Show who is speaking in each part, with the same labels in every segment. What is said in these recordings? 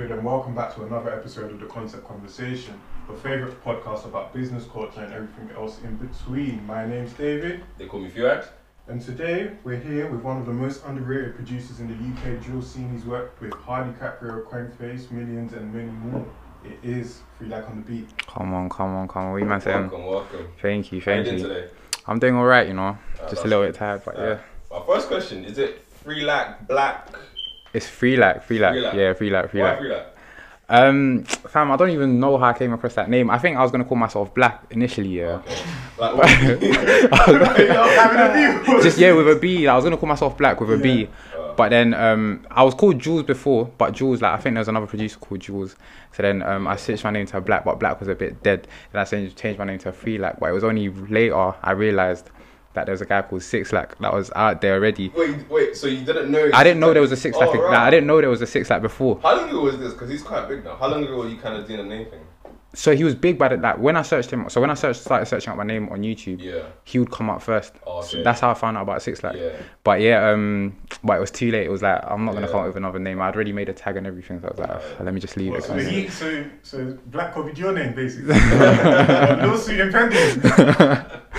Speaker 1: good? And welcome back to another episode of the Concept Conversation, your favorite podcast about business culture and everything else in between. My name's David,
Speaker 2: They call me Fuad.
Speaker 1: and today we're here with one of the most underrated producers in the UK drill scene. He's worked with Hardy Caprio, Face, M1llionz, and many more. It is 3lack on the Beat.
Speaker 3: Come on, come on, come on. What you man saying?
Speaker 2: Welcome, welcome.
Speaker 3: Thank you,
Speaker 2: How you
Speaker 3: thank
Speaker 2: doing
Speaker 3: you.
Speaker 2: today?
Speaker 3: I'm doing all right, you know.
Speaker 2: Uh,
Speaker 3: Just a little bit tired, but
Speaker 2: Uh,
Speaker 3: yeah.
Speaker 2: My first question is it free like black?
Speaker 3: It's free like, free like,
Speaker 2: Lac.
Speaker 3: yeah, free like, free like.
Speaker 2: like?
Speaker 3: Um, fam, I don't even know how I came across that name. I think I was gonna call myself Black initially, yeah.
Speaker 2: Okay. Like what?
Speaker 1: having.
Speaker 3: Just yeah, with a B. I was gonna call myself Black with a B.
Speaker 2: Uh,
Speaker 3: But then um, I was called Jules before, but Jules, like I think there was another producer called Jules. So then um, I switched my name to Black, but Black was a bit dead. Then I changed changed my name to 3lack. But it was only later I realized that there was a guy called 6lack that was out there already.
Speaker 2: wait, wait. So you didn't know?
Speaker 3: I didn't know there was a Six Lac.
Speaker 2: Oh,
Speaker 3: like,
Speaker 2: right.
Speaker 3: I didn't know there was a 6lack before.
Speaker 2: How long ago was this? Because he's quite big now. How long ago were you kind of doing the name thing?
Speaker 3: So he was big by the like when I searched him. So when I searched started searching up my name on YouTube,
Speaker 2: Yeah.
Speaker 3: he would come up first.
Speaker 2: Oh,
Speaker 3: So that's how I found out about 6lack.
Speaker 2: Yeah.
Speaker 3: But yeah, um, but it was too late. It was like I'm not gonna
Speaker 2: Yeah.
Speaker 3: come up with another name. I'd already made a tag and everything, so I was like, "Ugh, let me just leave
Speaker 1: What,
Speaker 3: it.
Speaker 1: so, he, so, so Black copied your name basically. Lawsuit impending.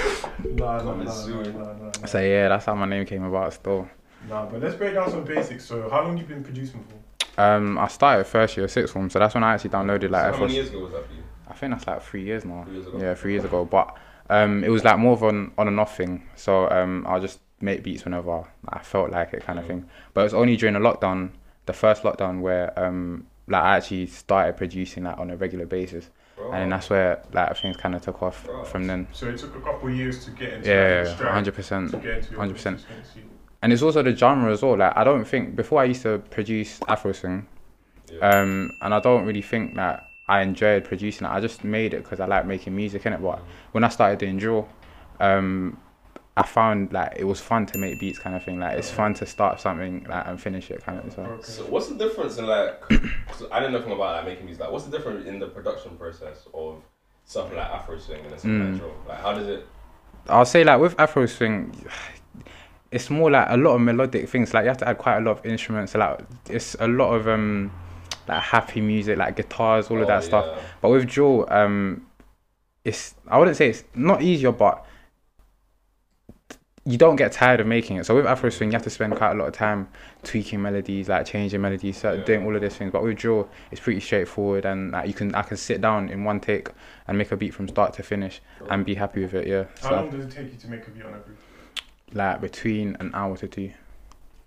Speaker 1: nah, nah,
Speaker 2: Coming
Speaker 1: nah,
Speaker 2: soon.
Speaker 1: nah, nah, nah, nah.
Speaker 3: So yeah, that's how my name came about. Still,
Speaker 1: Nah, but let's break down some basics. So, how long you been producing for?
Speaker 3: um, I started first year sixth form, so that's when I actually downloaded like.
Speaker 2: so how many years ago was that for you?
Speaker 3: I think that's like three years now.
Speaker 2: Three years ago.
Speaker 3: Yeah, three years ago. But um, it was like more of an on and off thing. So um, I'll just make beats whenever I felt like it, kind of
Speaker 2: Mm.
Speaker 3: thing. But it was only during the lockdown, the first lockdown, where um, like I actually started producing that on a regular basis,
Speaker 2: Bro.
Speaker 3: and then that's where like things kind of took off
Speaker 2: Right.
Speaker 3: from then.
Speaker 1: So, it took a couple of years to get into
Speaker 3: Yeah,
Speaker 1: like, the
Speaker 3: hundred
Speaker 1: to
Speaker 3: percent.
Speaker 1: get into your
Speaker 3: 100%. And it's also the genre as well. Like I don't think before I used to produce Afro swing,
Speaker 2: Yeah.
Speaker 3: um, and I don't really think that I enjoyed producing it. I just made it because I like making music in it. But when I started doing drill, um, I found like it was fun to make beats, kind of thing. Like it's fun to start something like and finish it, kind of. So.
Speaker 1: Okay.
Speaker 2: So what's the difference in like? 'cause I don't know nothing about like making music. Like, what's the difference in the production process of something like Afro swing and then something
Speaker 3: Mm.
Speaker 2: like drill? Like, how does it?
Speaker 3: I'll say like with Afro swing, it's more like a lot of melodic things. Like you have to add quite a lot of instruments. Like it's a lot of um, like happy music, like guitars, all of
Speaker 2: Oh,
Speaker 3: that stuff. But with drill, um, it's I wouldn't say it's not easier, but you don't get tired of making it. So with Afro swing, you have to spend quite a lot of time tweaking melodies, like changing melodies, so
Speaker 2: Yeah.
Speaker 3: doing all of these things. But with drill, it's pretty straightforward, and like, you can I can sit down in one take and make a beat from start to finish and be happy with it. Yeah.
Speaker 1: How
Speaker 3: So
Speaker 1: long does it take you to make a beat on average?
Speaker 3: like between an hour to two.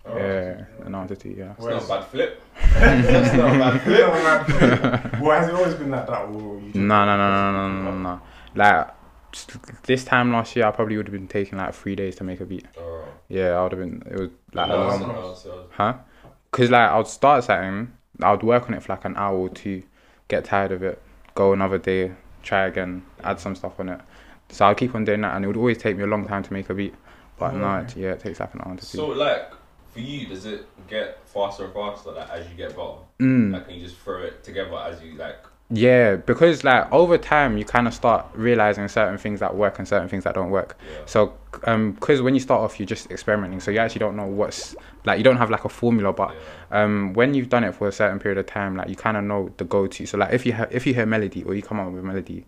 Speaker 1: Oh,
Speaker 3: yeah, an hour to two. Yeah.
Speaker 2: It's not a bad flip. It's not a bad flip.
Speaker 1: well, has it always been like that? Or you
Speaker 3: No, no, no, no, no, no, no, no. Like this time last year, I probably would have been taking like three days to make a beat.
Speaker 2: Oh.
Speaker 3: Yeah, I would have been. It was like
Speaker 2: No,
Speaker 3: a long,
Speaker 2: not-
Speaker 3: huh? Cause like I'd start something, I'd work on it for like an hour or two, get tired of it, go another day, try again, add some stuff on it. So I'd keep on doing that, and it would always take me a long time to make a beat. But
Speaker 1: Oh,
Speaker 3: no, it, yeah, it takes like an hour to two.
Speaker 2: So like for you, does it get faster and faster like as you get better?
Speaker 3: Mm.
Speaker 2: Like can you just throw it together as you like?
Speaker 3: Yeah, because like over time you kind of start realizing certain things that work and certain things that don't work.
Speaker 2: Yeah.
Speaker 3: So, um, because when you start off, you're just experimenting, so you actually don't know what's like. You don't have like a formula, but
Speaker 2: yeah.
Speaker 3: um, when you've done it for a certain period of time, like you kind of know the go-to. So, like if you ha- if you hear melody or you come up with a melody,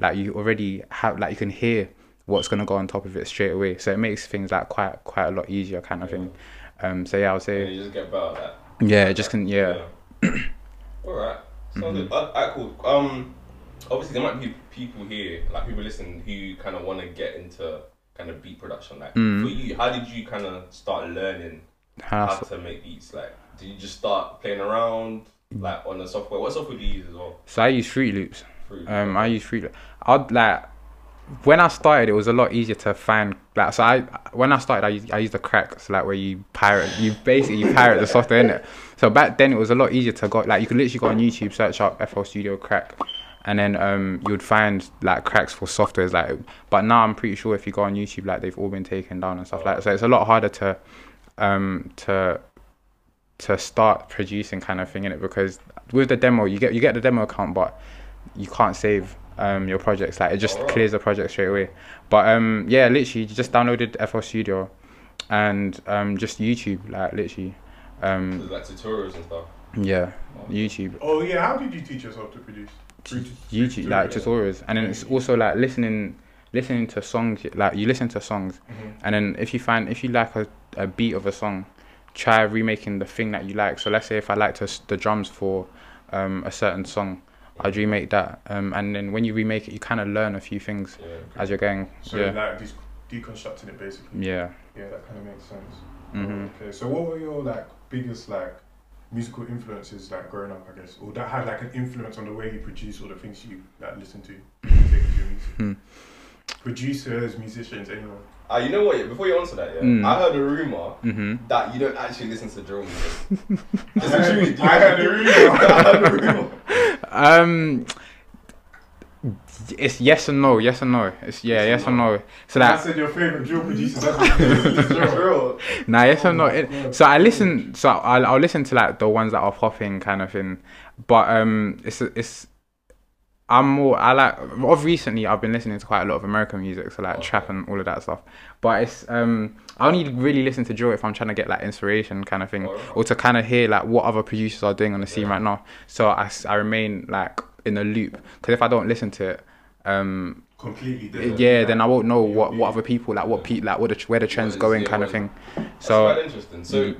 Speaker 3: like you already have like you can hear what's gonna go on top of it straight away. So it makes things like quite quite a lot easier, kind of
Speaker 2: Yeah.
Speaker 3: thing. Um, so yeah, I would
Speaker 2: And
Speaker 3: say
Speaker 2: you just get better at that.
Speaker 3: yeah, it just can yeah.
Speaker 2: All right. Sounds
Speaker 3: Mm-hmm.
Speaker 2: good. Uh, cool. Um, obviously there might be people here, like people listening, who kind of want to get into kind of beat production. Like
Speaker 3: Mm.
Speaker 2: for you, how did you kind of start learning
Speaker 3: How
Speaker 2: how to make beats? Like, did you just start playing around, like on the software? What software do you use as well?
Speaker 3: So I use Fruit Loops.
Speaker 2: Fruit.
Speaker 3: Um, I use Fruit. Loops. I'd like when I started, it was a lot easier to find. Like, so I when I started, I used, I used the cracks So like where you pirate, you basically you pirate the software in it. So back then, it was a lot easier to go. Like you could literally go on YouTube, search up FL Studio crack, and then um you would find like cracks for softwares. Like, but now I'm pretty sure if you go on YouTube, like they've all been taken down and stuff like. So it's a lot harder to um to to start producing kind of thing in it because with the demo you get you get the demo account but you can't save um your projects like it just
Speaker 2: Alright.
Speaker 3: clears the project straight away but um yeah literally you just downloaded FL Studio and um just YouTube like literally um
Speaker 2: There's like tutorials and stuff.
Speaker 3: Yeah, YouTube.
Speaker 1: Oh yeah, how did you teach yourself to produce? Through- through
Speaker 3: YouTube like
Speaker 1: tutorials?
Speaker 3: tutorials, and then it's also like listening, listening to songs. Like you listen to songs,
Speaker 1: Mhm.
Speaker 3: and then if you find if you like a, a beat of a song, try remaking the thing that you like. So let's say if I liked the, the drums for um, a certain song, I'd remake that. Um, and then when you remake it, you kind of learn a few things
Speaker 2: Yeah.
Speaker 3: as you're going.
Speaker 1: So
Speaker 3: yeah,
Speaker 1: like de- deconstructing it basically.
Speaker 3: yeah.
Speaker 1: Yeah, that kind of makes sense.
Speaker 3: hmm
Speaker 1: Okay, so what were your like biggest like musical influences like growing up, I guess, or that had like an influence on the way you produce or the things you like listen to, take into your music?
Speaker 3: Hmm.
Speaker 1: Producers, musicians, anyone.
Speaker 2: Ah, you know what? yeah, Before you answer that, yeah,
Speaker 3: Mm.
Speaker 2: I heard a rumor
Speaker 3: hmm
Speaker 2: that you don't actually listen to drill music.
Speaker 1: I
Speaker 2: Is it?
Speaker 1: I had a rumor.
Speaker 2: I heard a rumor.
Speaker 3: Um, it's yes and no. Yes and no. It's yeah. Yes and no. So that I
Speaker 1: said your favorite drill producer. That's what listen to drill.
Speaker 2: Drill.
Speaker 3: nah. Yes and no.
Speaker 1: Oh
Speaker 3: It, so I listen. So I'll, I'll listen to like the ones that are popping kind of thing. But um, it's it's. I'm more. I like of recently. I've been listening to quite a lot of American music, so like
Speaker 2: Okay.
Speaker 3: trap and all of that stuff. But it's um, I only really listen to drill if I'm trying to get like inspiration kind of thing,
Speaker 2: Alright.
Speaker 3: or to kind of hear like what other producers are doing on the scene
Speaker 2: Yeah.
Speaker 3: right now. So I, I remain like in a loop because if I don't listen to it, um,
Speaker 1: Completely
Speaker 3: yeah,
Speaker 1: different.
Speaker 3: then I won't know what, what other people like, what pe- like what the, where the trend's
Speaker 2: is-
Speaker 3: going,
Speaker 2: yeah,
Speaker 3: kind of thing.
Speaker 2: That's
Speaker 3: So
Speaker 2: quite interesting. So,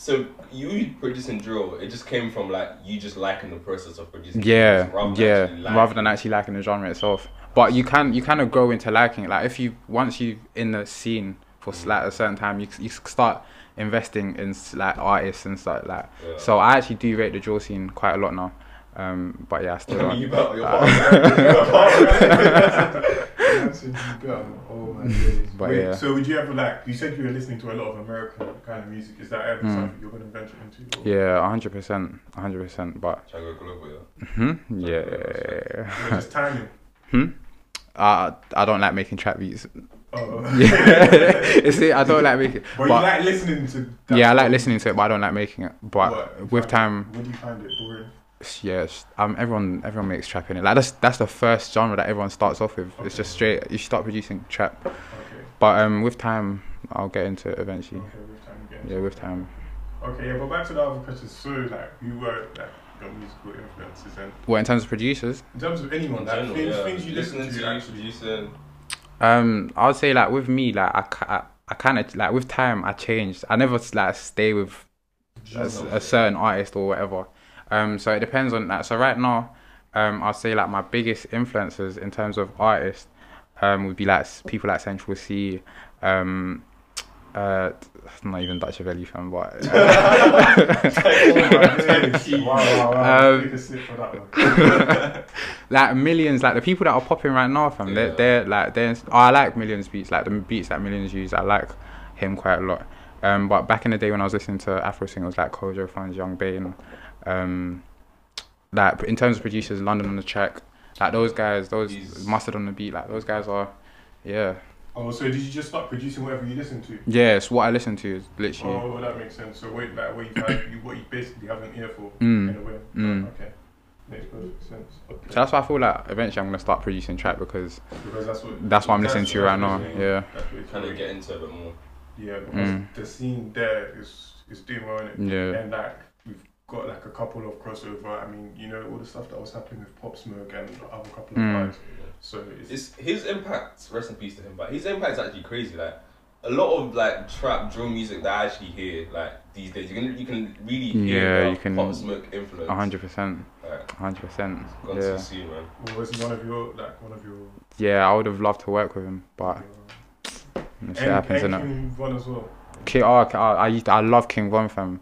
Speaker 2: so you producing drill, it just came from like you just liking the process of producing.
Speaker 3: yeah,
Speaker 2: rather than
Speaker 3: yeah,
Speaker 2: actually liking
Speaker 3: rather than actually liking the genre itself. But you can you kind of grow into liking it. Like if you once you in the scene for s- like a certain time, you you start investing in like artists and stuff like.
Speaker 2: Yeah.
Speaker 3: So I actually do rate the drill scene quite a lot now. Um, but yeah, I still
Speaker 2: I mean,
Speaker 3: don't.
Speaker 2: you better, you're
Speaker 3: Uh,
Speaker 2: part. You're part of it.
Speaker 1: That's what you got. Oh my days.
Speaker 3: But
Speaker 1: Wait,
Speaker 3: yeah.
Speaker 1: So would you ever like? You said you were listening to a lot of American kind of music. Is that ever
Speaker 3: Mm.
Speaker 1: something you're going to venture into? or-
Speaker 3: Yeah, hundred percent, hundred percent. But
Speaker 2: Try go global, yeah.
Speaker 3: hmm, yeah.
Speaker 1: Or just timing.
Speaker 3: Hmm. Uh, I don't like making trap beats.
Speaker 1: Oh.
Speaker 3: Yeah, you see, I don't like making.
Speaker 1: But, you like listening to. that
Speaker 3: yeah, I like listening to it, but I don't like making it. But
Speaker 1: What,
Speaker 3: with time,
Speaker 1: It, what do you find it boring?
Speaker 3: Yes, um, everyone everyone makes trap in it. Like that's that's the first genre that everyone starts off with. It's just straight. You start producing trap,
Speaker 1: Okay.
Speaker 3: but um, with time, I'll get into it eventually.
Speaker 1: Okay, with time again.
Speaker 3: Yeah, with time.
Speaker 1: Okay, yeah, but back to the other question. So, like, you were like your musical influences, and
Speaker 3: well in terms of producers?
Speaker 1: in terms of anyone,
Speaker 2: In
Speaker 1: like
Speaker 2: general,
Speaker 1: things,
Speaker 2: yeah.
Speaker 1: things you listen
Speaker 2: Listening
Speaker 1: to,
Speaker 2: to,
Speaker 1: actually.
Speaker 2: producing.
Speaker 3: Um, I would say like with me, like I, I, I kind of like with time I changed. I never like stay with a certain artist or whatever. Um, so it depends on that. So right now, um, I'll say like my biggest influences in terms of artists, um, would be like people like Central Cee, um, uh, not even Dutchavelli fan, but. Um,
Speaker 1: one.
Speaker 3: like millions, like the people that are popping right now, fam.
Speaker 2: Yeah.
Speaker 3: They're, they're like they're. Oh, I like M1llionz beats, like the beats that M1llionz use. I like him quite a lot. Um, but back in the day when I was listening to Afro singers like Kojo Funds, Yxng Bane, um, like in terms of producers, London on the track, like those guys, those
Speaker 2: He's-
Speaker 3: Mustard on the beat, like those guys are, yeah,
Speaker 1: Oh, so did you just start producing whatever you listen to?
Speaker 3: yeah. It's what I listen to, is literally.
Speaker 1: Oh, well, that makes sense. So, wait, like, what you, find, you, what you basically have an ear for,
Speaker 3: Mm.
Speaker 1: in a way.
Speaker 3: Mm.
Speaker 1: Okay. Makes perfect sense. Okay.
Speaker 3: So that's why I feel like eventually I'm gonna start producing trap because
Speaker 1: because that's what.
Speaker 3: that's what I'm listening to
Speaker 1: what-
Speaker 3: right now.
Speaker 1: that's
Speaker 3: Yeah,
Speaker 1: That's
Speaker 2: Kind of
Speaker 1: for.
Speaker 2: get into it a bit more.
Speaker 1: Yeah, because
Speaker 3: Mm.
Speaker 1: the scene there is is doing well, innit?
Speaker 3: yeah,
Speaker 1: And like we've got like a couple of crossover. I mean, you know, all the stuff that was happening with Pop Smoke and other couple of
Speaker 3: Mm.
Speaker 1: guys. So it's,
Speaker 2: It's his impact. Rest in peace to him. But his impact is actually crazy. Like a lot of like trap drill music that I actually hear like these days. You can you can really hear
Speaker 3: Yeah, you can-
Speaker 2: pop smoke influence.
Speaker 3: a hundred percent, a hundred percent.
Speaker 2: gone
Speaker 3: Yeah,
Speaker 2: too soon, man.
Speaker 1: or was one of your like one of your?
Speaker 3: yeah. I would have loved to work with him, but
Speaker 1: your
Speaker 3: shit
Speaker 1: and,
Speaker 3: happens,
Speaker 1: and
Speaker 3: innit?
Speaker 1: King Von as well.
Speaker 3: King, oh, I, I used to, I love King Von fam.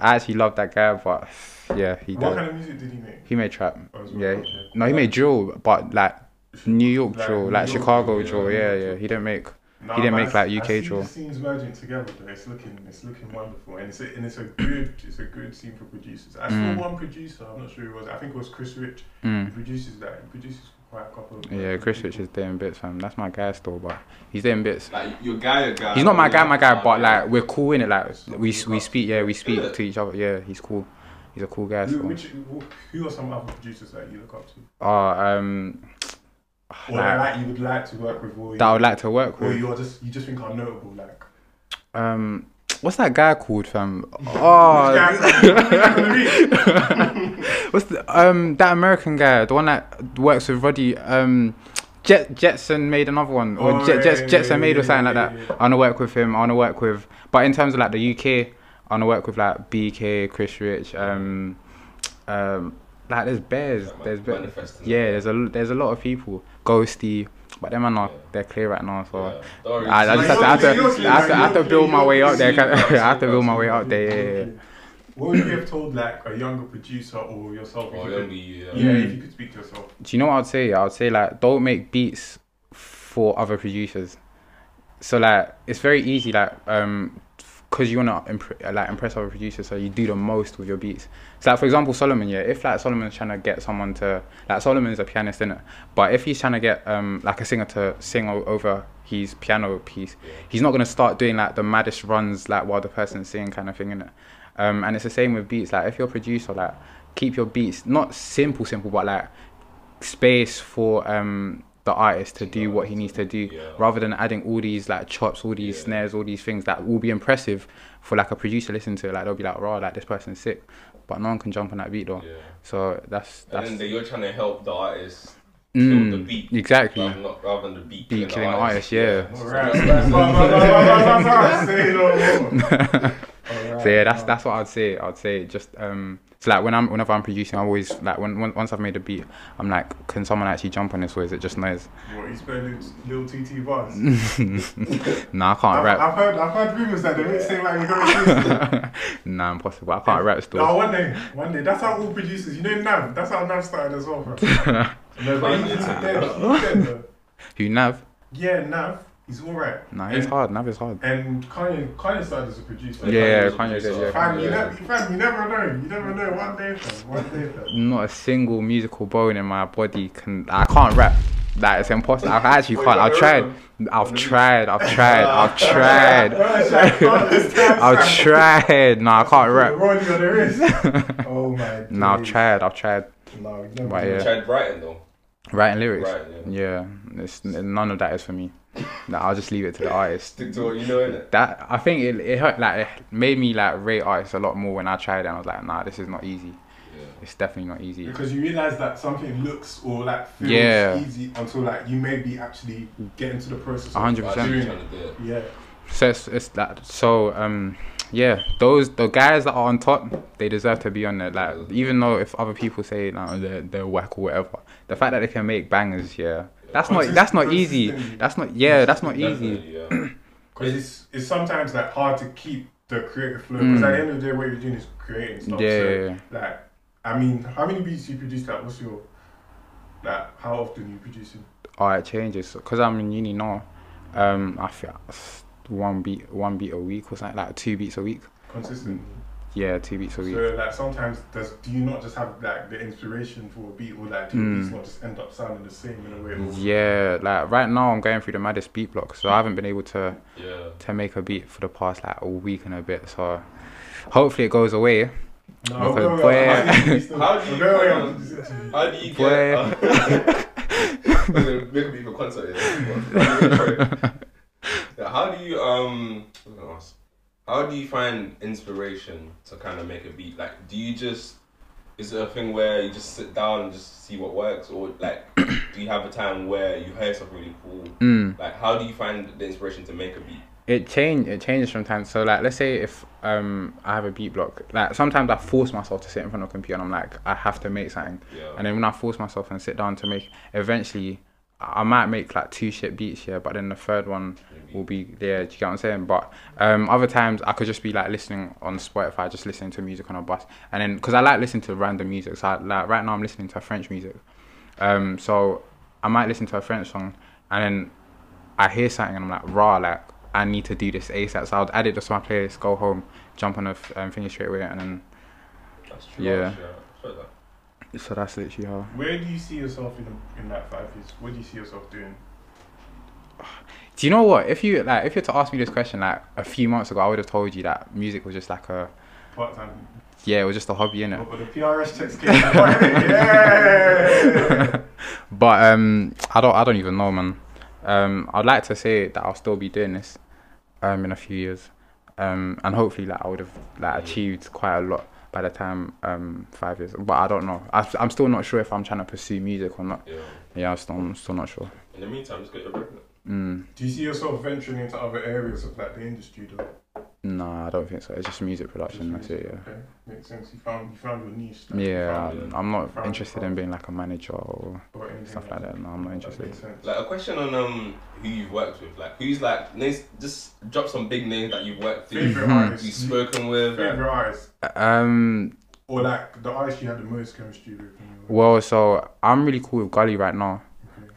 Speaker 3: I actually love that guy, but yeah, he
Speaker 1: What
Speaker 3: did.
Speaker 1: kind of music did he make?
Speaker 3: He made trap.
Speaker 1: Oh, well?
Speaker 3: Yeah.
Speaker 1: Okay.
Speaker 3: No, he made drill, but like New York
Speaker 1: Like
Speaker 3: drill,
Speaker 1: New
Speaker 3: like
Speaker 1: York
Speaker 3: Chicago
Speaker 1: drill,
Speaker 3: drill.
Speaker 1: yeah,
Speaker 3: Yeah,
Speaker 1: New York
Speaker 3: yeah.
Speaker 1: drill.
Speaker 3: He didn't make. He didn't
Speaker 1: man,
Speaker 3: make, like,
Speaker 1: I
Speaker 3: UK
Speaker 1: see
Speaker 3: drill.
Speaker 1: The scenes merging together, though. It's looking, it's looking wonderful, and it's a, and it's a good, it's a good scene for producers. I
Speaker 3: Mm.
Speaker 1: saw one producer. I'm not sure who it was. I think it was Chris Rich. He
Speaker 3: Mm.
Speaker 1: produces that. He produces quite a couple. Of
Speaker 3: Yeah, Chris Rich is doing bits, fam. That's my guy still, but he's doing bits.
Speaker 2: Like your guy, your guy.
Speaker 3: He's not my guy, my guy, but like we're cool in it. Like
Speaker 1: So
Speaker 3: we we speak, yeah, we speak
Speaker 2: Good.
Speaker 3: to each other. Yeah, he's cool. He's a cool guy.
Speaker 1: Who,
Speaker 3: So.
Speaker 1: which, who are some other producers that you look up to,
Speaker 3: Oh, um,
Speaker 1: or
Speaker 3: like,
Speaker 1: like you would like to work with, or
Speaker 3: that I would like to work with.
Speaker 1: or
Speaker 3: with.
Speaker 1: you're just you just think are notable, like
Speaker 3: Um, what's that guy called, fam? Oh,
Speaker 1: Guys,
Speaker 3: what's the, um that American guy, the one that works with Roddy, um. Jet Jetsonmade another one, or
Speaker 1: Oh,
Speaker 3: Jet,
Speaker 1: yeah,
Speaker 3: Jet,
Speaker 1: yeah,
Speaker 3: Jetson
Speaker 1: yeah,
Speaker 3: made or
Speaker 1: yeah,
Speaker 3: something like that.
Speaker 1: yeah.
Speaker 3: I wanna work with him. I wanna work with, but in terms of like the UK, I wanna work with like BK, Chris Rich, um, um, like there's bears,
Speaker 2: Like,
Speaker 3: there's bears. Yeah, there's a there's a lot of people. Ghosty, but them are not
Speaker 2: Yeah.
Speaker 3: they're clear right now. So
Speaker 2: Yeah.
Speaker 3: I, I just have to, I have to, I have to, I have to build my way up there. I have to build my way up there. Yeah, yeah,
Speaker 1: What would you have told like a younger producer or yourself? if
Speaker 2: Oh,
Speaker 1: you
Speaker 2: yeah,
Speaker 1: could-
Speaker 2: we, uh,
Speaker 1: yeah, if you could speak to yourself.
Speaker 3: Do you know what I'd say? I'd say like don't make beats for other producers. So like it's very easy like um because you wanna impre- uh, like impress other producers, so you do the most with your beats. So like for example Solomon, yeah, if like Solomon's trying to get someone to like Solomon's a pianist in it, but if he's trying to get um like a singer to sing over his piano piece, he's not gonna start doing like the maddest runs like while the person's singing kind of thing in it. Um, and it's the same with beats. Like if you're a producer, like keep your beats not simple, simple, but like space for um the artist to do what he needs to do,
Speaker 2: Yeah.
Speaker 3: rather than adding all these like chops, all these
Speaker 2: Yeah.
Speaker 3: snares, all these things that will be impressive for like a producer listen to. Like they'll be like, "Raw, like this person's sick," but no one can jump on that beat though.
Speaker 2: Yeah.
Speaker 3: So that's
Speaker 2: And
Speaker 3: that's
Speaker 2: then you're trying to help the artist kill
Speaker 3: Mm,
Speaker 2: the beat.
Speaker 3: exactly.
Speaker 2: Rather, not, rather than the beat,
Speaker 3: Beat
Speaker 2: killing
Speaker 3: killing the artist, yeah.
Speaker 2: So
Speaker 1: Alright.
Speaker 2: that's- that's-
Speaker 1: Say no more. Alright,
Speaker 3: So yeah, that's
Speaker 1: wow.
Speaker 3: that's what I'd say. I'd say just um. So like when I'm whenever I'm producing, I always like when, when once I've made a beat, I'm like, can someone actually jump on this or is it just noise?
Speaker 1: What, you spelling little TT bars?
Speaker 3: nah, I can't
Speaker 1: I've,
Speaker 3: rap.
Speaker 1: I've heard, I've heard rumors that they make seem like you're going
Speaker 3: nah, impossible. I can't rap still.
Speaker 1: No, one day, one day. That's how all producers. You know Nav. That's how Nav started as well, bro. no, but he's, he's dead. He's dead.
Speaker 3: Who Nav?
Speaker 1: Yeah, Nav. He's all right.
Speaker 3: Nah, he's
Speaker 1: and,
Speaker 3: hard. Nav is hard.
Speaker 1: And Kanye, Kanye started as a producer.
Speaker 3: Yeah,
Speaker 2: Kanye
Speaker 3: Kanye
Speaker 2: was a
Speaker 3: did, yeah.
Speaker 1: Fam, you,
Speaker 2: Yeah.
Speaker 1: never, fam, you never know. You never know. One day, fam. One day, fam.
Speaker 3: Not a single musical bone in my body can. I can't rap. That is impossible. I actually
Speaker 2: Wait,
Speaker 3: can't. I've tried. I've tried. I've tried. I've tried. I've
Speaker 1: I've
Speaker 3: tried. No, I can't rap.
Speaker 1: Rolling on the. Oh my.
Speaker 3: No, I've
Speaker 1: days.
Speaker 3: tried. I've tried.
Speaker 1: No, you never
Speaker 3: But yeah.
Speaker 2: Tried writing though.
Speaker 3: Writing lyrics.
Speaker 2: Right, yeah.
Speaker 3: Yeah, it's, none of that is for me. Nah, I'll just leave it to the artist.
Speaker 2: Stick to what you know, innit?
Speaker 3: That I think it, it hurt like it made me like rate artists a lot more when I tried it. and I was like, nah, this is not easy.
Speaker 2: Yeah.
Speaker 3: It's definitely not easy.
Speaker 1: Because you realize that something looks or like feels
Speaker 3: Yeah.
Speaker 1: easy until like you maybe actually get into the process.
Speaker 3: Hundred
Speaker 1: of
Speaker 3: percent.
Speaker 1: doing it.
Speaker 2: to do it.
Speaker 1: Yeah.
Speaker 3: So it's, it's that. So um, yeah, those the guys that are on top, they deserve to be on there. Like even though if other people say no, they're they're whack or whatever, the fact that they can make bangers, yeah, that's not that's not easy. That's not yeah, that's not easy.
Speaker 2: Definitely, yeah.
Speaker 1: Because it's, it's sometimes like hard to keep the creative flow. Because
Speaker 3: Mm.
Speaker 1: at the end of the day, what you're doing is creating stuff.
Speaker 3: Yeah,
Speaker 1: So, like, I mean, how many beats you produce? Like, what's your like? How often you producing?
Speaker 3: Oh, it changes because I'm in uni now. Um, I feel one beat one beat a week or something like two beats a week.
Speaker 1: Consistently.
Speaker 3: Yeah, two beats a week.
Speaker 1: So like sometimes does do you not just have like the inspiration for a beat or like do your
Speaker 3: Mm.
Speaker 1: beats not just end up sounding the same in a way? Or,
Speaker 3: Yeah, like right now I'm going through the maddest beat block, so I haven't been able to
Speaker 2: Yeah.
Speaker 3: to make a beat for the past like a week and a bit. So hopefully it goes away.
Speaker 1: No,
Speaker 3: Because
Speaker 1: go away.
Speaker 3: boy-
Speaker 1: How do you still-
Speaker 2: How do you
Speaker 1: go on-
Speaker 2: on- How do you
Speaker 3: Boy.
Speaker 2: get? Uh, make a beat for concert. Yeah. Yeah, How do you um? What was I gonna ask? How do you find inspiration to kind of make a beat? Like, do you just is it a thing where you just sit down and just see what works, or like, do you have a time where you hear something really cool?
Speaker 3: Mm.
Speaker 2: Like, how do you find the inspiration to make a beat?
Speaker 3: It change it changes from time. So like let's say if um I have a beat block, like sometimes I force myself to sit in front of a computer and I'm like I have to make something.
Speaker 2: Yeah.
Speaker 3: And then when I force myself and sit down to make, eventually I might make like two shit beats here, but then the third one will be there. Do you get what I'm saying? But um, other times I could just be like listening on Spotify, just listening to music on a bus, and then because I like listening to random music. So I, like right now I'm listening to French music. Um, so I might listen to a French song, and then I hear something and I'm like, raw, like I need to do this ASAP. So I'll add it to my playlist, go home, jump on a f- um, thing straight away, and then
Speaker 2: That's true.
Speaker 3: Yeah.
Speaker 2: Yeah. I feel that.
Speaker 3: so that's literally how.
Speaker 1: Where do you see yourself in in like five years? What do you see yourself doing?
Speaker 3: Do you know what? If you like, if you to ask me this question like a few months ago, I would have told you that music was just like a
Speaker 1: Part time.
Speaker 3: yeah, it was just a hobby, innit?
Speaker 1: Oh, but the PRS checks came. yeah.
Speaker 3: But um, I don't, I don't even know, man. Um, I'd like to say that I'll still be doing this, um, in a few years. um, and hopefully like I would have like achieved quite a lot by the time um five years. But I don't know. I, I'm still not sure if I'm trying to pursue music or not.
Speaker 2: Yeah.
Speaker 3: Yeah, I'm still, I'm still not sure.
Speaker 2: In the meantime, just get your break.
Speaker 3: Mm,
Speaker 1: Do you see yourself venturing into other areas of like the industry though?
Speaker 3: no, I don't think so. It's just music production. That's it. Yeah.
Speaker 1: Okay, makes sense. You found you found your niche. like, you
Speaker 3: Yeah,
Speaker 1: found
Speaker 3: I'm, I'm not interested in being like a manager or
Speaker 1: or
Speaker 3: stuff like that. No, I'm not interested.
Speaker 2: Like a question on um who you've worked with, like who's like names, just drop some big names that you've worked with,
Speaker 1: Favorite
Speaker 3: Mhm.
Speaker 1: artist.
Speaker 2: you've spoken with. like-
Speaker 1: Favorite artist,
Speaker 3: Um,
Speaker 1: or like the artist you had the most chemistry with. when you were-
Speaker 3: well, so I'm really cool with Gully right now.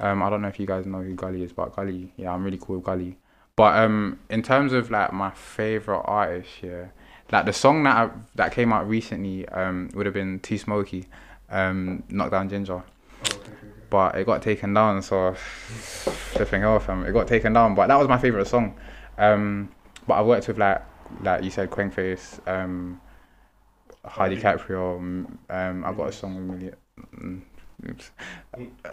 Speaker 3: Um, I don't know if you guys know who Gully is, but Gully, yeah, I'm really cool with Gully. But um, in terms of like my favorite artist, yeah, like the song that I, that came out recently, um, would have been Too Smoky, um, Knockdown Ginger,
Speaker 1: Oh, okay, okay, okay.
Speaker 3: but it got taken down. So flipping off, um, it got taken down. But that was my favorite song. Um, but I've worked with like like you said, Kwengface, um, Hardy Caprio. Um, um, I got a song with Millie. Oops.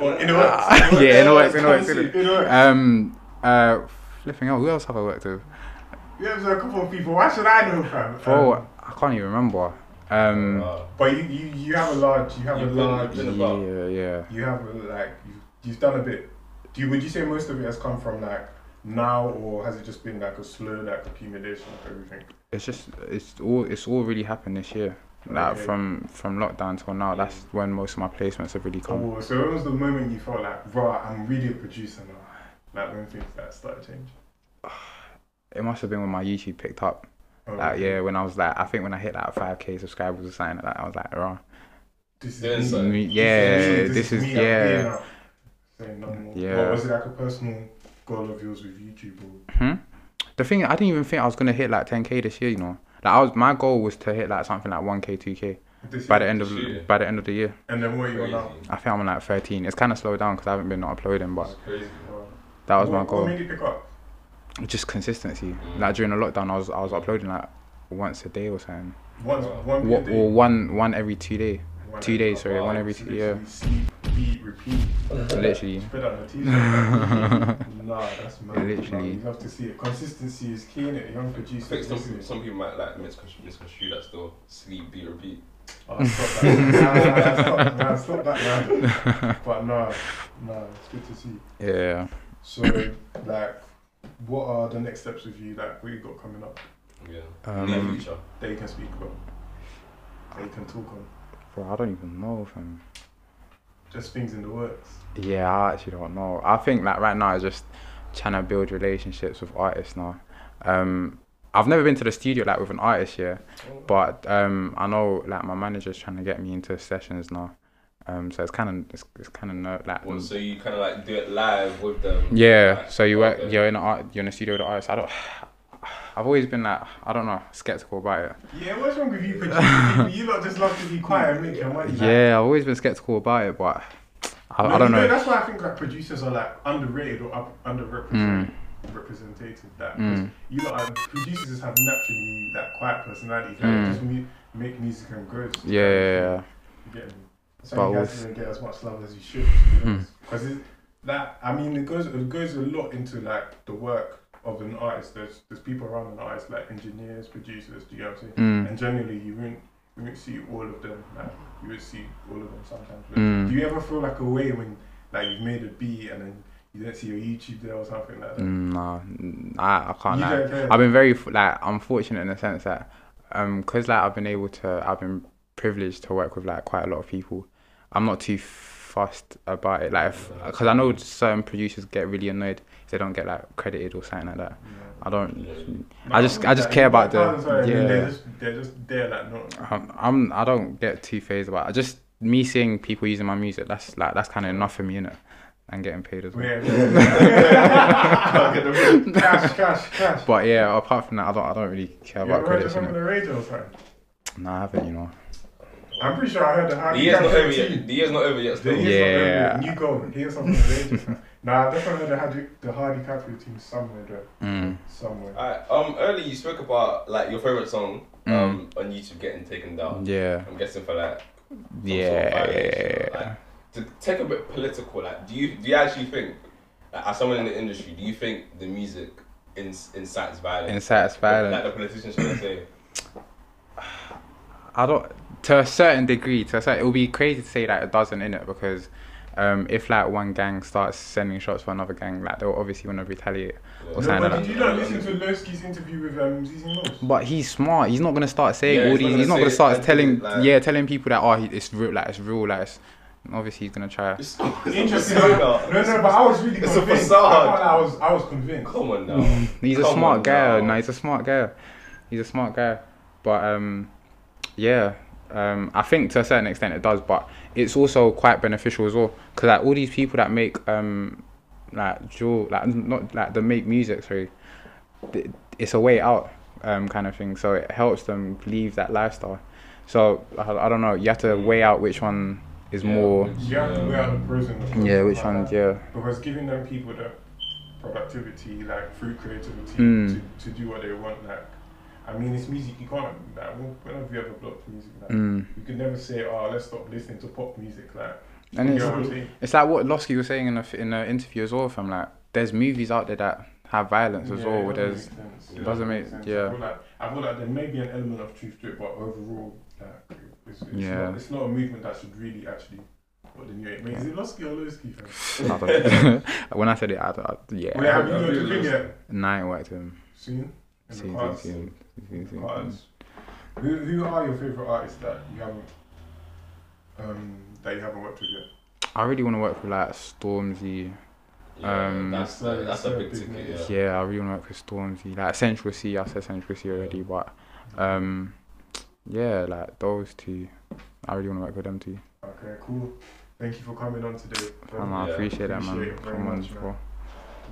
Speaker 1: Oh, in the works.
Speaker 3: Yeah, in the works, in the works, in
Speaker 1: In works.
Speaker 3: Um, uh, flipping out. Who else have I worked with?
Speaker 1: Yeah, there's a couple of people. Why should I know, fam?
Speaker 3: Bro,
Speaker 1: Um,
Speaker 3: I can't even remember. Um,
Speaker 2: Uh,
Speaker 1: but you, you, you have a large. You have a large.
Speaker 2: you've about.
Speaker 3: yeah, yeah.
Speaker 1: You have a, like you've, you've done a bit. Do you, would you say most of it has come from like now, or has it just been like a slow like accumulation of everything?
Speaker 3: It's just it's all it's all really happened this year. Like
Speaker 1: Okay.
Speaker 3: from from lockdown till now, that's when most of my placements have really come.
Speaker 1: Oh, so when was the moment you felt like, right, I'm really a producer now? Like when things like started changing.
Speaker 3: It must have been when my YouTube picked up.
Speaker 1: Oh,
Speaker 3: Like yeah, when I was like, I think when I hit like five k subscribers or something like that, I was like, raw.
Speaker 1: This is
Speaker 2: Doing
Speaker 1: me.
Speaker 2: so.
Speaker 3: Me-
Speaker 1: This
Speaker 3: yeah, this is
Speaker 1: me,
Speaker 3: yeah.
Speaker 1: Saying no more.
Speaker 3: Yeah.
Speaker 1: What, was it like a personal goal of yours with YouTube? Or?
Speaker 3: Hmm? The thing, I didn't even think I was gonna hit like 10k this year. You know, like I was my goal was to hit like something like 1k, 2k by the end of
Speaker 2: year.
Speaker 3: by the end of the year.
Speaker 1: And then what are you on
Speaker 2: crazy.
Speaker 1: now?
Speaker 3: I think I'm on like 13. It's kind of slowed down because I haven't been uploading, but
Speaker 2: crazy.
Speaker 3: That was
Speaker 1: what,
Speaker 3: my goal.
Speaker 1: What made you pick up?
Speaker 3: Just consistency.
Speaker 2: Mm.
Speaker 3: Like during the lockdown, I was I was uploading like once a day or something.
Speaker 1: One,
Speaker 2: Wow.
Speaker 1: one
Speaker 3: What,
Speaker 1: day.
Speaker 3: or one one every two day,
Speaker 1: One
Speaker 3: two days. Sorry, one every two. Yeah,
Speaker 1: Sleep, beat, repeat.
Speaker 3: literally.
Speaker 1: Spread out the t-shirt. nah, that's mad.
Speaker 3: Literally.
Speaker 1: Nah, you love to see it. Consistency is key in it. Young
Speaker 2: I
Speaker 1: producers.
Speaker 2: think some,
Speaker 1: listen.
Speaker 2: some people might like misconstrue, misconstrue that still sleep, be repeat.
Speaker 1: Oh, stop that. nah, nah, stop, nah, stop that, man. But nah, nah, it's good to see.
Speaker 3: Yeah.
Speaker 1: So, like, what are the next steps with you? Like, what you got coming up
Speaker 2: Yeah.
Speaker 3: Um,
Speaker 2: Near future.
Speaker 1: that you can speak about? That you can talk on?
Speaker 3: Bro, I don't even know. Fam.
Speaker 1: Just things in the works.
Speaker 3: Yeah, I actually don't know. I think that right now, it's just trying to build relationships with artists now. Um, I've never been to the studio like with an artist yet, but um, I know like my manager's trying to get me into sessions now. Um, so it's kind of it's, it's kind of ner- like
Speaker 2: Well, so you kind of like do it live with them.
Speaker 3: yeah.
Speaker 2: Like,
Speaker 3: So you work
Speaker 2: okay.
Speaker 3: you're in a art you're in a studio with an artist. I don't. I've always been like I don't know skeptical about it.
Speaker 1: Yeah, what's wrong with you producing? You lot just love to be quiet and make your money. like-
Speaker 3: Yeah, I've always been skeptical about it, but I,
Speaker 1: No,
Speaker 3: I don't
Speaker 1: you
Speaker 3: know.
Speaker 1: That's why I think like producers are like underrated or up, underrepresented. Represented that
Speaker 3: Mm.
Speaker 1: you lot are, producers have naturally that quiet personality. Like,
Speaker 3: Mm.
Speaker 1: Just mu- make music and grow.
Speaker 3: Yeah, yeah, yeah.
Speaker 1: So
Speaker 3: But
Speaker 1: you guys didn't get as much love as you should. Because that I mean it goes it goes a lot into like the work of an artist. There's there's people around an artist like engineers, producers. Do you know what I'm saying?
Speaker 3: Mm.
Speaker 1: And generally you won't you won't see all of them. Like you would see all of them sometimes. But
Speaker 3: Mm.
Speaker 1: Do you ever feel like a way when like you've made a beat and then you don't see your YouTube there or something like that?
Speaker 3: No, mm, I, I can't
Speaker 1: You
Speaker 3: lie.
Speaker 1: don't care?
Speaker 3: I've been very f- like I'm in the sense that um cause like I've been able to I've been privileged to work with like quite a lot of people. I'm not too fussed about it like because I know certain producers get really annoyed if they don't get like credited or something like that. I don't.
Speaker 2: Yeah.
Speaker 3: I just- I just care about the-
Speaker 1: yeah.
Speaker 3: yeah.
Speaker 1: They're just, they're just there like not.
Speaker 3: I'm, I'm I don't get too phased about. It. Just me seeing people using my music. That's like that's kind of enough for me, innit? And getting paid as well.
Speaker 1: Yeah, yeah. cash, cash, cash.
Speaker 3: But yeah, apart from that, I don't I don't really care
Speaker 1: You
Speaker 3: about
Speaker 1: ever
Speaker 3: credits.
Speaker 1: him on the radio or something?
Speaker 3: Nah, I haven't. You know.
Speaker 1: I'm pretty sure I heard that.
Speaker 2: The year's not over yet. The year's not over yet.
Speaker 1: The year's
Speaker 3: Yeah.
Speaker 1: not over. New goal. Here's something on the radio. Nah, I definitely heard the Hardy, the Hardy Caprio team somewhere there.
Speaker 3: Mm.
Speaker 1: Somewhere.
Speaker 2: Alright. Um. Earlier you spoke about like your favorite song. Um. On YouTube getting taken down.
Speaker 3: Yeah.
Speaker 2: I'm guessing for like some sort of
Speaker 3: Yeah.
Speaker 2: like, to take a bit political, like, do you do you actually think, like, as someone in the industry, do you think the music ins- incites violence.
Speaker 3: Incites violence.
Speaker 2: Like the politicians trying to say.
Speaker 3: I don't to a certain degree. To a certain, it would be crazy to say that it doesn't in it because um, if like one gang starts sending shots for another gang, like they'll obviously want to retaliate.
Speaker 2: Yeah.
Speaker 3: Or
Speaker 1: No,
Speaker 3: something
Speaker 1: but
Speaker 3: like
Speaker 1: did you not listen to Loski's interview with um, Zeze Millz?
Speaker 3: But he's smart. He's not gonna start saying
Speaker 2: Yeah,
Speaker 3: all these. He's not gonna start telling.
Speaker 2: like-
Speaker 3: yeah, telling people that oh, he, it's real. Like it's real. Like it's, obviously he's gonna try.
Speaker 2: It's,
Speaker 1: Interesting.
Speaker 2: it's
Speaker 1: No, no, but I was really
Speaker 2: It's a
Speaker 1: convinced.
Speaker 2: facade.
Speaker 1: I, was, I was convinced.
Speaker 2: Come on now.
Speaker 3: He's a smart guy.
Speaker 2: now.
Speaker 3: No, he's a smart guy. He's a smart guy. But um, yeah. Um, I think to a certain extent it does, but it's also quite beneficial as well. Cause like all these people that make um, like jewel, like not like that make music. Sorry, it's a way out, um, kind of thing. So it helps them leave that lifestyle. So I, I don't know. You have to weigh out which one is
Speaker 2: Yeah,
Speaker 3: more.
Speaker 2: which-
Speaker 1: You have to weigh out the pros and the cons.
Speaker 3: Yeah, which
Speaker 1: Like
Speaker 3: one?
Speaker 1: that.
Speaker 3: Yeah.
Speaker 1: Because giving them people the productivity, like through creativity,
Speaker 3: Mm.
Speaker 1: to, to do what they want, like, I mean, it's music. You can't, like, whenever you ever blocked music, like,
Speaker 3: Mm.
Speaker 1: you can never say, oh, let's stop listening to pop music, like.
Speaker 3: And
Speaker 1: you
Speaker 3: it's,
Speaker 1: know what I'm
Speaker 3: it's like what Losky was saying in the in the interview as well. From like, there's movies out there that have violence as
Speaker 1: Yeah,
Speaker 3: well.
Speaker 1: it
Speaker 3: Where
Speaker 1: doesn't
Speaker 3: there's
Speaker 1: make sense.
Speaker 3: it
Speaker 1: It
Speaker 3: doesn't make-
Speaker 1: sense.
Speaker 3: yeah.
Speaker 1: I feel, like, I feel like there may be an element of truth to it, but overall, like, it's, it's,
Speaker 3: Yeah.
Speaker 1: not, it's not a movement that should really actually put the new eight. Is it Losky or Lowski? fam?
Speaker 3: I don't- when I said it, I, I, yeah,
Speaker 1: Wait, have you
Speaker 2: I
Speaker 1: got
Speaker 2: really
Speaker 1: to think
Speaker 2: love
Speaker 1: yet?
Speaker 3: nine worked with him.
Speaker 1: Soon? In the. Who, who are your favourite artists that you haven't um, that you haven't worked with yet?
Speaker 3: I really want to work with like Stormzy.
Speaker 2: Yeah,
Speaker 3: Um,
Speaker 2: that's
Speaker 1: so-
Speaker 2: that's a big
Speaker 1: big
Speaker 2: ticket. Yeah.
Speaker 3: Yeah, I really want to work with Stormzy. Like Central Cee, I said Central Cee already, but um, yeah, like those two, I really want to work with them too.
Speaker 1: Okay, cool. Thank you for coming on today.
Speaker 3: Man, I
Speaker 2: Yeah,
Speaker 3: appreciate that, man.
Speaker 1: appreciate it very
Speaker 3: Come on,
Speaker 1: man.
Speaker 3: bro.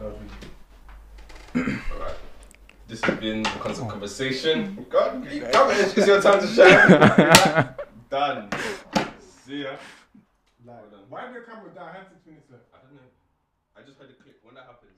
Speaker 1: Lovely.
Speaker 2: Alright. This has been the constant oh. conversation. Mm. God, you come in. It's your time to shine. Done. See ya.
Speaker 1: Like, why did the camera die? I had six minutes left.
Speaker 2: I don't know. I just heard a click. When that happens,